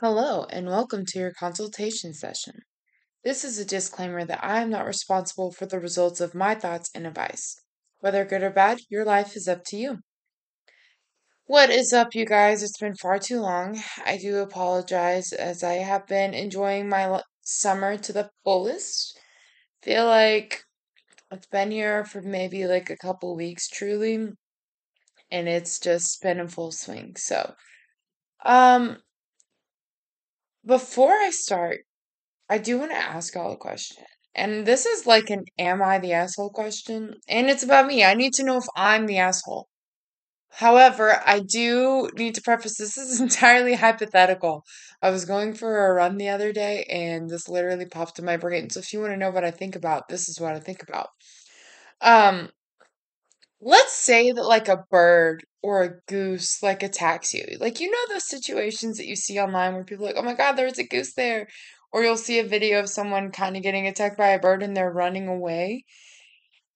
Hello, and welcome to your consultation session. This is a disclaimer that I am not responsible for the results of my thoughts and advice. Whether good or bad, your life is up to you. What is up, you guys? It's been far too long. I do apologize as I have been enjoying my summer to the fullest. Feel like it's been here for maybe like a couple weeks, truly, and it's just been in full swing. So, um, before I start, I do want to ask y'all a question. And this is like an am I the asshole question? And it's about me. I need to know if I'm the asshole. However, I do need to preface this is entirely hypothetical. I was going for a run the other day and this literally popped in my brain. So if you want to know what I think about, this is what I think about. Um, let's say that like a bird or a goose like attacks you. Like you know those situations that you see online where people like, "Oh my god, there's a goose there." Or you'll see a video of someone kind of getting attacked by a bird and they're running away.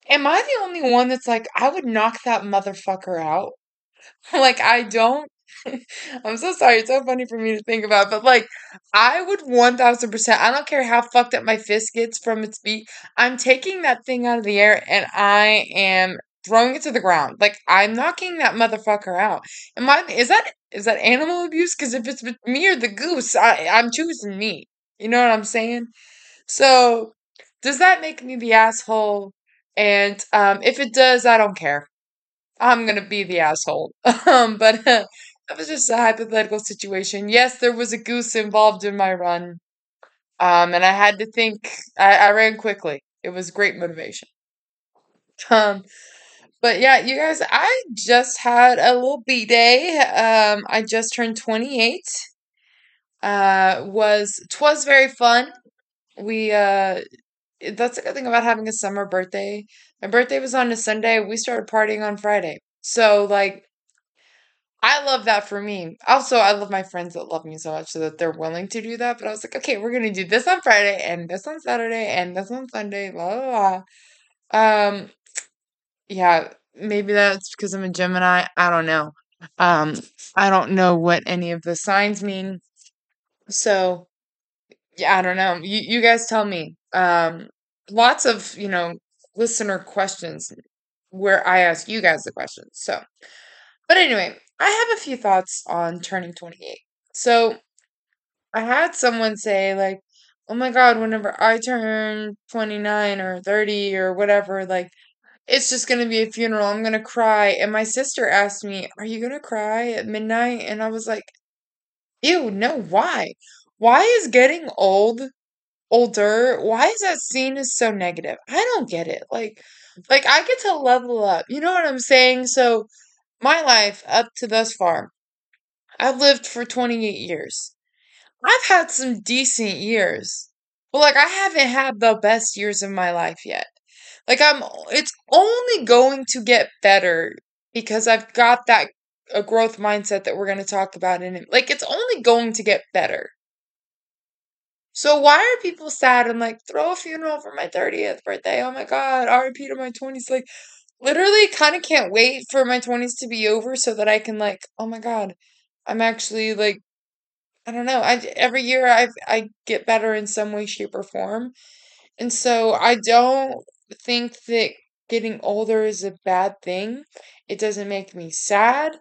Am I the only one that's like, I would knock that motherfucker out? Like I don't I'm so sorry, it's so funny for me to think about, but like I would 1000%, I don't care how fucked up my fist gets from its beat, I'm taking that thing out of the air and I am throwing it to the ground. Like I'm knocking that motherfucker out. Am I is that is that animal abuse? Because if it's me or the goose, I I'm choosing me. You know what I'm saying? So does that make me the asshole? And um, if it does, I don't care. I'm gonna be the asshole. Um, but uh, that was just a hypothetical situation. Yes, there was a goose involved in my run. Um, and I had to think. I, I ran quickly. It was great motivation. Um, but yeah, you guys, I just had a little B day. Um, I just turned 28. Uh, was twas very fun. We uh, that's the good thing about having a summer birthday. My birthday was on a Sunday. We started partying on Friday. So like I love that for me. Also, I love my friends that love me so much so that they're willing to do that. But I was like, okay, we're gonna do this on Friday and this on Saturday and this on Sunday, blah blah blah. Um, yeah, maybe that's because I'm a Gemini. I don't know. Um, I don't know what any of the signs mean. So yeah, I don't know. You you guys tell me. Um, lots of, you know, listener questions where I ask you guys the questions. So But anyway, I have a few thoughts on turning 28. So I had someone say, like, oh my God, whenever I turn 29 or 30 or whatever, like, it's just gonna be a funeral. I'm gonna cry. And my sister asked me, Are you gonna cry at midnight? And I was like, Ew, no, why? Why is getting old, older, why is that seen as so negative? I don't get it. Like, like I get to level up. You know what I'm saying? So my life up to thus far. I've lived for 28 years. I've had some decent years. But like I haven't had the best years of my life yet. Like I'm it's only going to get better because I've got that a growth mindset that we're going to talk about in it. Like it's only going to get better. So why are people sad and like throw a funeral for my 30th birthday? Oh my god, RIP to my 20s like literally kind of can't wait for my 20s to be over so that I can like, oh my god, I'm actually like I don't know. I every year I I get better in some way, shape, or form, and so I don't think that getting older is a bad thing. It doesn't make me sad.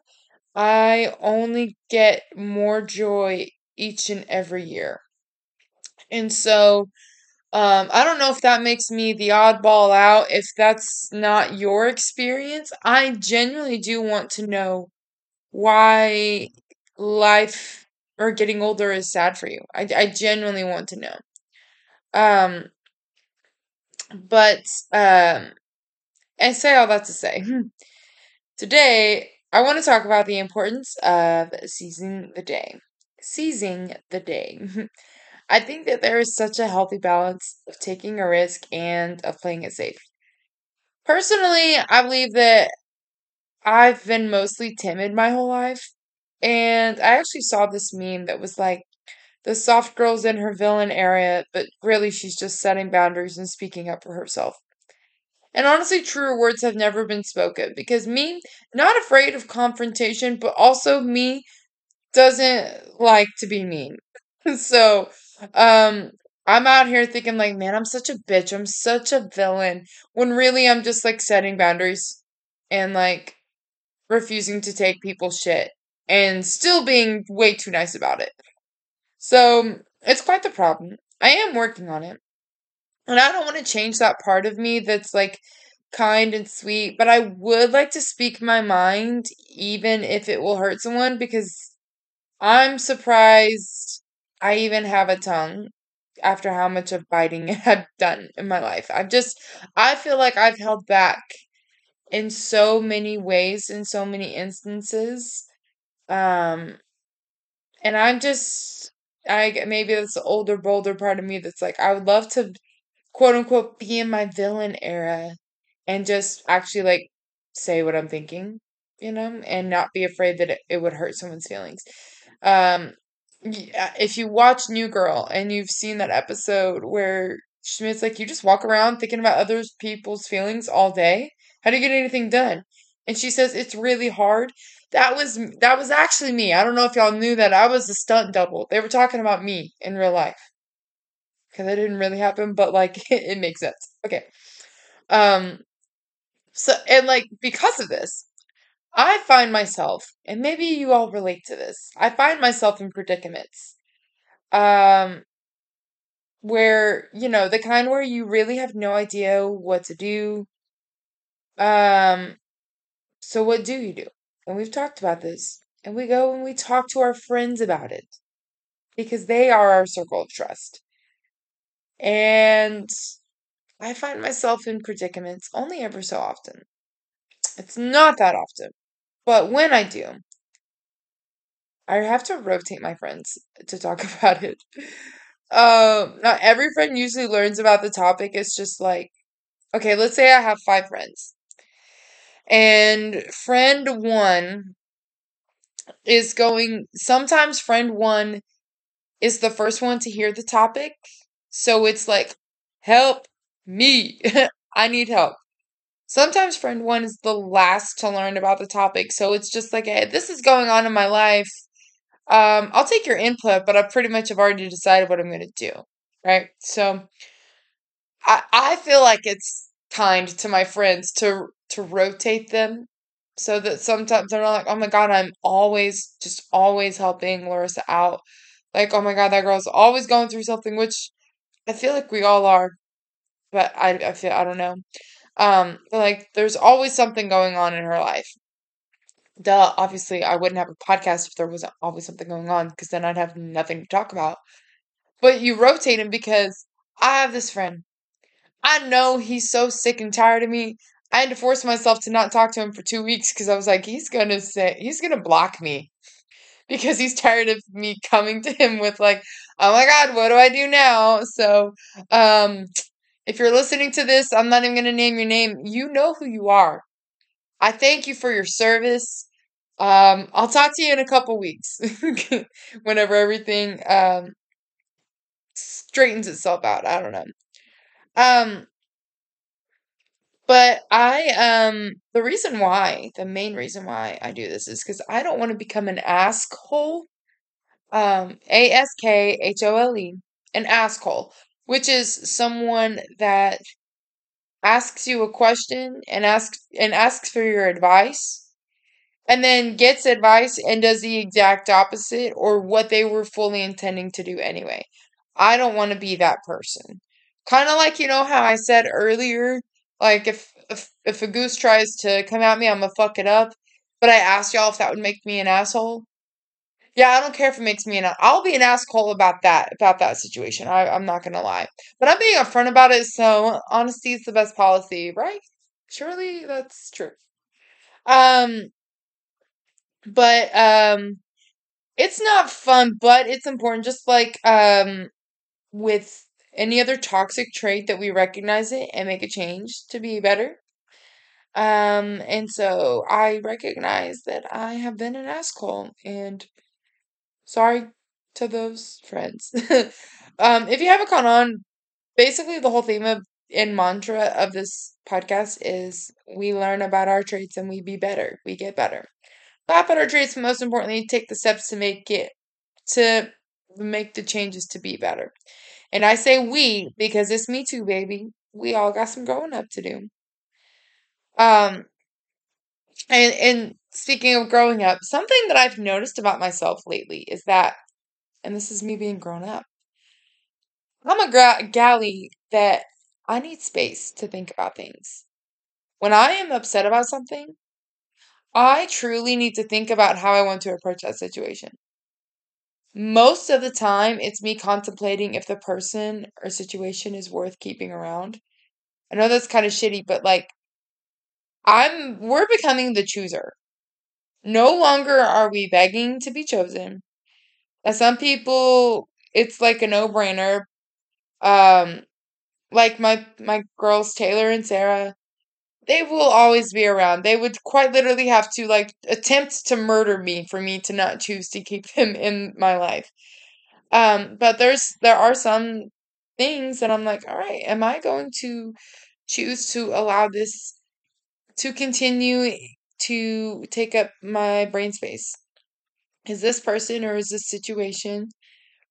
I only get more joy each and every year, and so um, I don't know if that makes me the oddball out. If that's not your experience, I genuinely do want to know why life or getting older is sad for you. I, I genuinely want to know. Um, but um, I say all that to say, today I want to talk about the importance of seizing the day. Seizing the day. I think that there is such a healthy balance of taking a risk and of playing it safe. Personally, I believe that I've been mostly timid my whole life. And I actually saw this meme that was like, the soft girl's in her villain era, but really she's just setting boundaries and speaking up for herself. And honestly, truer words have never been spoken because me, not afraid of confrontation, but also me doesn't like to be mean. so, um, I'm out here thinking like, man, I'm such a bitch. I'm such a villain. When really I'm just like setting boundaries and like refusing to take people's shit and still being way too nice about it. So, it's quite the problem. I am working on it. And I don't want to change that part of me that's like kind and sweet, but I would like to speak my mind even if it will hurt someone because I'm surprised I even have a tongue after how much of biting I've done in my life. I've just I feel like I've held back in so many ways in so many instances. Um and I'm just I maybe that's the older bolder part of me that's like I would love to quote unquote be in my villain era and just actually like say what I'm thinking, you know, and not be afraid that it, it would hurt someone's feelings. Um, if you watch New Girl and you've seen that episode where Schmidt's like, you just walk around thinking about other people's feelings all day. How do you get anything done? And she says it's really hard. That was that was actually me. I don't know if y'all knew that I was a stunt double. They were talking about me in real life because that didn't really happen, but like it makes sense. Okay. Um. So and like because of this, I find myself, and maybe you all relate to this. I find myself in predicaments. Um. Where you know the kind where you really have no idea what to do. Um. So what do you do? And we've talked about this, and we go and we talk to our friends about it because they are our circle of trust. And I find myself in predicaments only ever so often. It's not that often. But when I do, I have to rotate my friends to talk about it. Um, not every friend usually learns about the topic. It's just like, okay, let's say I have five friends. And friend one is going, sometimes friend one is the first one to hear the topic. So it's like, help me. I need help. Sometimes friend one is the last to learn about the topic. So it's just like, hey, this is going on in my life. Um, I'll take your input, but I pretty much have already decided what I'm going to do. Right. So I, I feel like it's kind to my friends to to rotate them so that sometimes they're not like, oh my god, I'm always just always helping Larissa out. Like, oh my god, that girl's always going through something, which I feel like we all are. But I I feel I don't know. Um, like there's always something going on in her life. Duh, obviously I wouldn't have a podcast if there wasn't always something going on, because then I'd have nothing to talk about. But you rotate him because I have this friend. I know he's so sick and tired of me. I had to force myself to not talk to him for two weeks because I was like, he's gonna say he's gonna block me because he's tired of me coming to him with like, oh my god, what do I do now? So, um, if you're listening to this, I'm not even to name your name. You know who you are. I thank you for your service. Um, I'll talk to you in a couple weeks whenever everything um, straightens itself out. I don't know. Um, but I um the reason why, the main reason why I do this is because I don't want to become an askhole. Um, A S K H O L E, an askhole which is someone that asks you a question and asks and asks for your advice and then gets advice and does the exact opposite or what they were fully intending to do anyway. I don't want to be that person. Kind of like you know how I said earlier like if if if a goose tries to come at me, I'm gonna fuck it up. But I asked y'all if that would make me an asshole. Yeah, I don't care if it makes me an. I'll be an asshole about that about that situation. I, I'm not gonna lie, but I'm being upfront about it. So honesty is the best policy, right? Surely that's true. Um, but um, it's not fun, but it's important. Just like um, with any other toxic trait that we recognize it and make a change to be better. Um, and so I recognize that I have been an askhole and Sorry to those friends. um, if you haven't caught on, basically the whole theme of and mantra of this podcast is we learn about our traits and we be better. We get better. laugh at our traits, but most importantly, take the steps to make it to make the changes to be better. And I say we because it's me too, baby. We all got some growing up to do. Um and and speaking of growing up, something that I've noticed about myself lately is that and this is me being grown up. I'm a gra- galley that I need space to think about things. When I am upset about something, I truly need to think about how I want to approach that situation. Most of the time, it's me contemplating if the person or situation is worth keeping around. I know that's kind of shitty, but like, I'm, we're becoming the chooser. No longer are we begging to be chosen. Now, some people, it's like a no brainer. Um, like my my girls Taylor and Sarah, they will always be around. They would quite literally have to like attempt to murder me for me to not choose to keep them in my life. Um, but there's there are some things that I'm like, all right, am I going to choose to allow this to continue to take up my brain space? Is this person or is this situation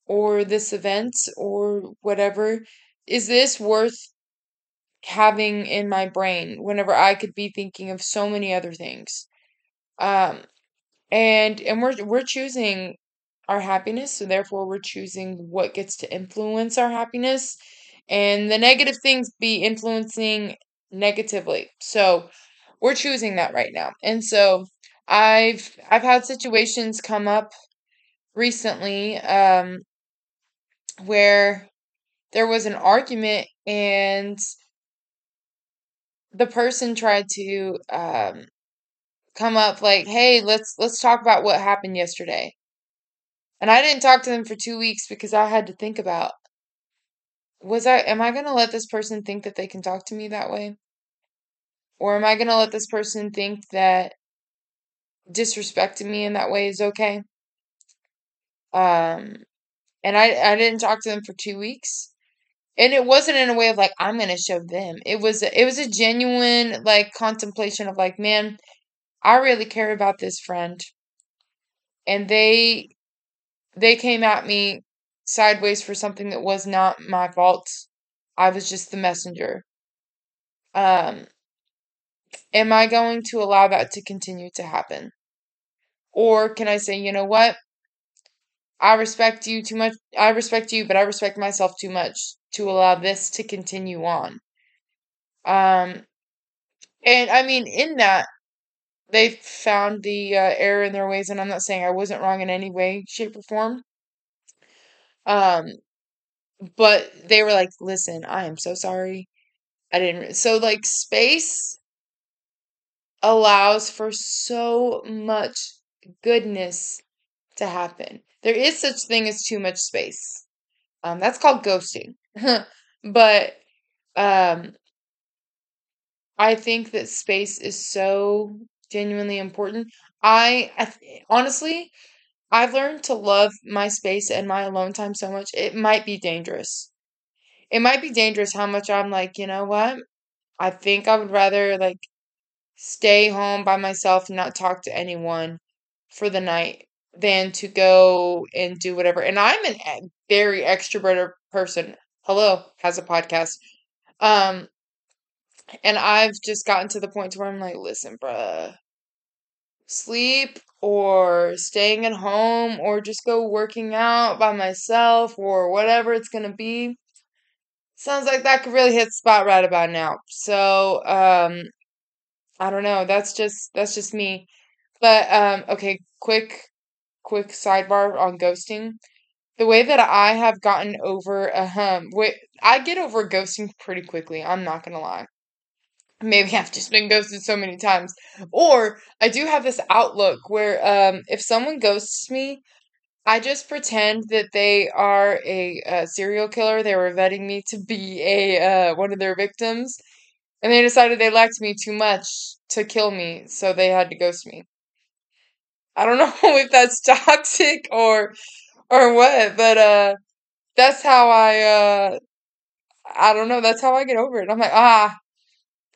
or this event or whatever is this worth having in my brain whenever I could be thinking of so many other things. Um and and we're we're choosing our happiness, so therefore we're choosing what gets to influence our happiness and the negative things be influencing negatively. So we're choosing that right now. And so I've I've had situations come up recently um where there was an argument and the person tried to um, come up like, "Hey, let's let's talk about what happened yesterday." And I didn't talk to them for 2 weeks because I had to think about was I am I going to let this person think that they can talk to me that way? Or am I going to let this person think that disrespecting me in that way is okay? Um and I I didn't talk to them for 2 weeks and it wasn't in a way of like i'm gonna show them. It was it was a genuine like contemplation of like man i really care about this friend. And they they came at me sideways for something that was not my fault. I was just the messenger. Um am i going to allow that to continue to happen? Or can i say you know what? I respect you too much. I respect you, but I respect myself too much to allow this to continue on. Um, and I mean, in that, they found the uh, error in their ways, and I'm not saying I wasn't wrong in any way, shape, or form. Um, but they were like, "Listen, I am so sorry. I didn't." So like, space allows for so much goodness to happen. There is such thing as too much space. Um, that's called ghosting. but um, I think that space is so genuinely important. I, I th- honestly, I've learned to love my space and my alone time so much. It might be dangerous. It might be dangerous how much I'm like, you know what? I think I would rather like stay home by myself and not talk to anyone for the night than to go and do whatever. And I'm a very extroverted person. Hello, has a podcast. Um, and I've just gotten to the point to where I'm like, listen, bruh, sleep or staying at home or just go working out by myself or whatever it's gonna be. Sounds like that could really hit spot right about now. So, um, I don't know. That's just that's just me. But um, okay, quick quick sidebar on ghosting. The way that I have gotten over um wait, I get over ghosting pretty quickly. I'm not gonna lie. Maybe I've just been ghosted so many times. Or I do have this outlook where um if someone ghosts me, I just pretend that they are a, a serial killer. They were vetting me to be a uh, one of their victims, and they decided they liked me too much to kill me, so they had to ghost me. I don't know if that's toxic or or what, but uh that's how I uh I don't know, that's how I get over it. I'm like, ah,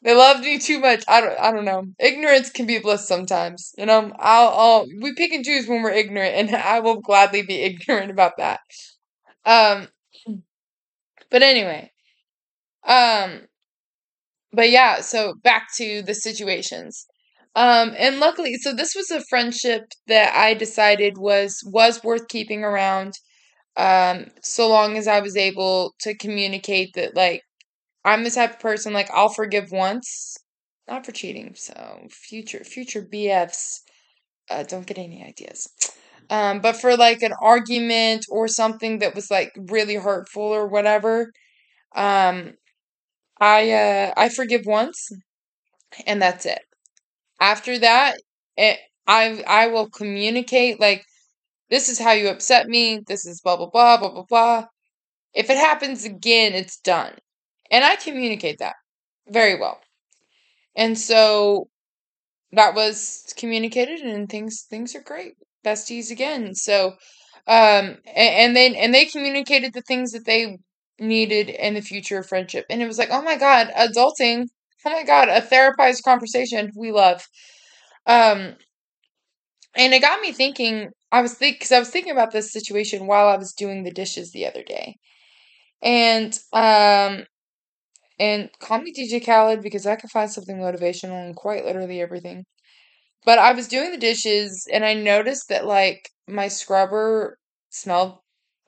they loved me too much. I don't I don't know. Ignorance can be bliss sometimes. You know, I'll I'll we pick and choose when we're ignorant and I will gladly be ignorant about that. Um but anyway, um but yeah, so back to the situations. Um and luckily so this was a friendship that I decided was was worth keeping around um so long as I was able to communicate that like I'm the type of person like I'll forgive once, not for cheating. So future future BFs, uh, don't get any ideas. Um, but for like an argument or something that was like really hurtful or whatever, um, I uh I forgive once and that's it. After that, it I I will communicate like this is how you upset me. This is blah blah blah blah blah blah. If it happens again, it's done. And I communicate that very well. And so that was communicated and things things are great. Besties again. So um and, and then and they communicated the things that they needed in the future of friendship. And it was like, oh my God, adulting. Oh my God, a therapized conversation we love. Um and it got me thinking, I was think because I was thinking about this situation while I was doing the dishes the other day. And um and call me DJ Khaled because I can find something motivational in quite literally everything. But I was doing the dishes and I noticed that like my scrubber smelled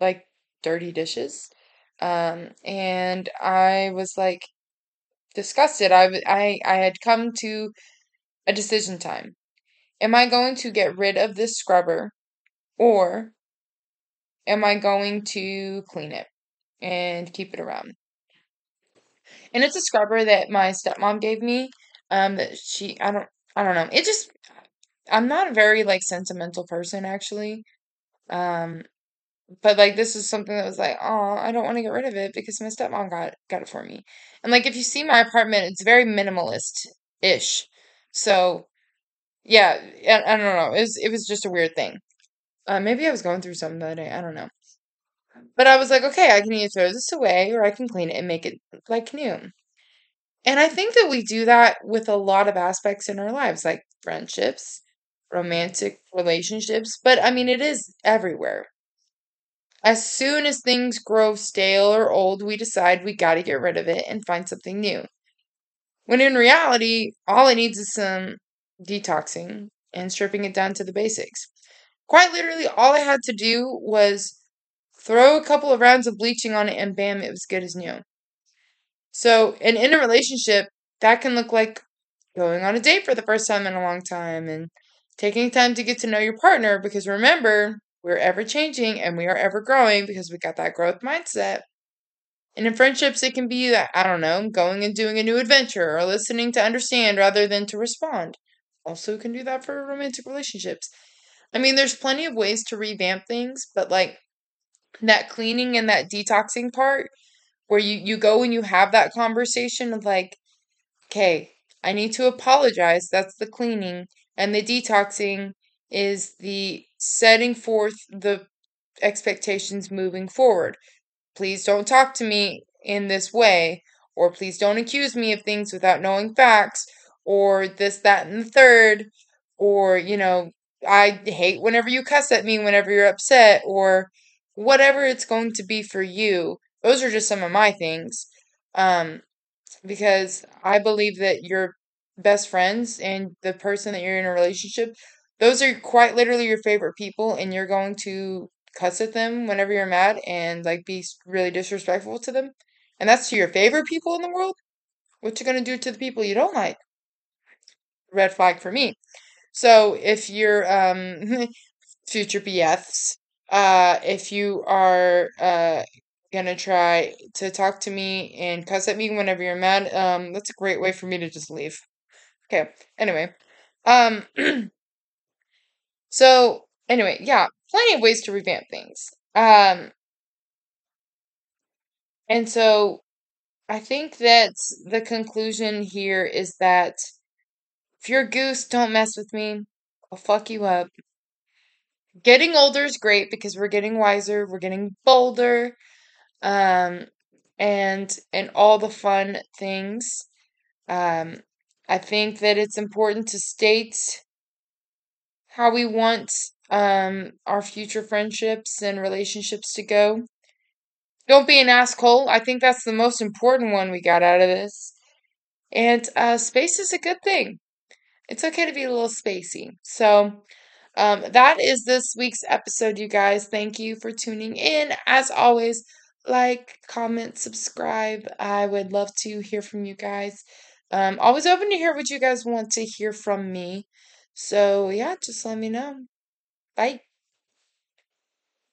like dirty dishes. Um, and I was like disgusted. I, I, I had come to a decision time. Am I going to get rid of this scrubber or am I going to clean it and keep it around? and it's a scrubber that my stepmom gave me. Um, that she I don't I don't know. It just I'm not a very like sentimental person actually. Um, but like this is something that was like, oh, I don't want to get rid of it because my stepmom got got it for me. And like if you see my apartment, it's very minimalist ish. So yeah, I, I don't know. It was it was just a weird thing. Uh, maybe I was going through something that day. I don't know. But I was like, okay, I can either throw this away or I can clean it and make it like new. And I think that we do that with a lot of aspects in our lives, like friendships, romantic relationships, but I mean, it is everywhere. As soon as things grow stale or old, we decide we got to get rid of it and find something new. When in reality, all it needs is some detoxing and stripping it down to the basics. Quite literally, all I had to do was throw a couple of rounds of bleaching on it and bam, it was good as new. So, and in a relationship, that can look like going on a date for the first time in a long time and taking time to get to know your partner because remember, we're ever changing and we are ever growing because we got that growth mindset. And in friendships, it can be that, I don't know, going and doing a new adventure or listening to understand rather than to respond. Also, can do that for romantic relationships. I mean, there's plenty of ways to revamp things, but like that cleaning and that detoxing part where you you go and you have that conversation of like okay i need to apologize that's the cleaning and the detoxing is the setting forth the expectations moving forward please don't talk to me in this way or please don't accuse me of things without knowing facts or this that and the third or you know i hate whenever you cuss at me whenever you're upset or whatever it's going to be for you those are just some of my things. Um, because I believe that your best friends and the person that you're in a relationship, those are quite literally your favorite people, and you're going to cuss at them whenever you're mad and like be really disrespectful to them. And that's to your favorite people in the world. What you gonna do to the people you don't like? Red flag for me. So if you're um future BFs, uh, if you are uh gonna try to talk to me and cuss at me whenever you're mad, um, that's a great way for me to just leave. Okay. Anyway, um, so anyway, yeah, plenty of ways to revamp things. Um, and so I think that the conclusion here is that if you're a goose, don't mess with me. I'll fuck you up. Getting older is great because we're getting wiser, we're getting bolder, um, and and all the fun things. Um, I think that it's important to state how we want um, our future friendships and relationships to go. Don't be an askhole. I think that's the most important one we got out of this. And uh, space is a good thing. It's okay to be a little spacey. So, um, that is this week's episode, you guys. Thank you for tuning in. As always, like, comment, subscribe. I would love to hear from you guys. Um, always open to hear what you guys want to hear from me. So, yeah, just let me know. Bye.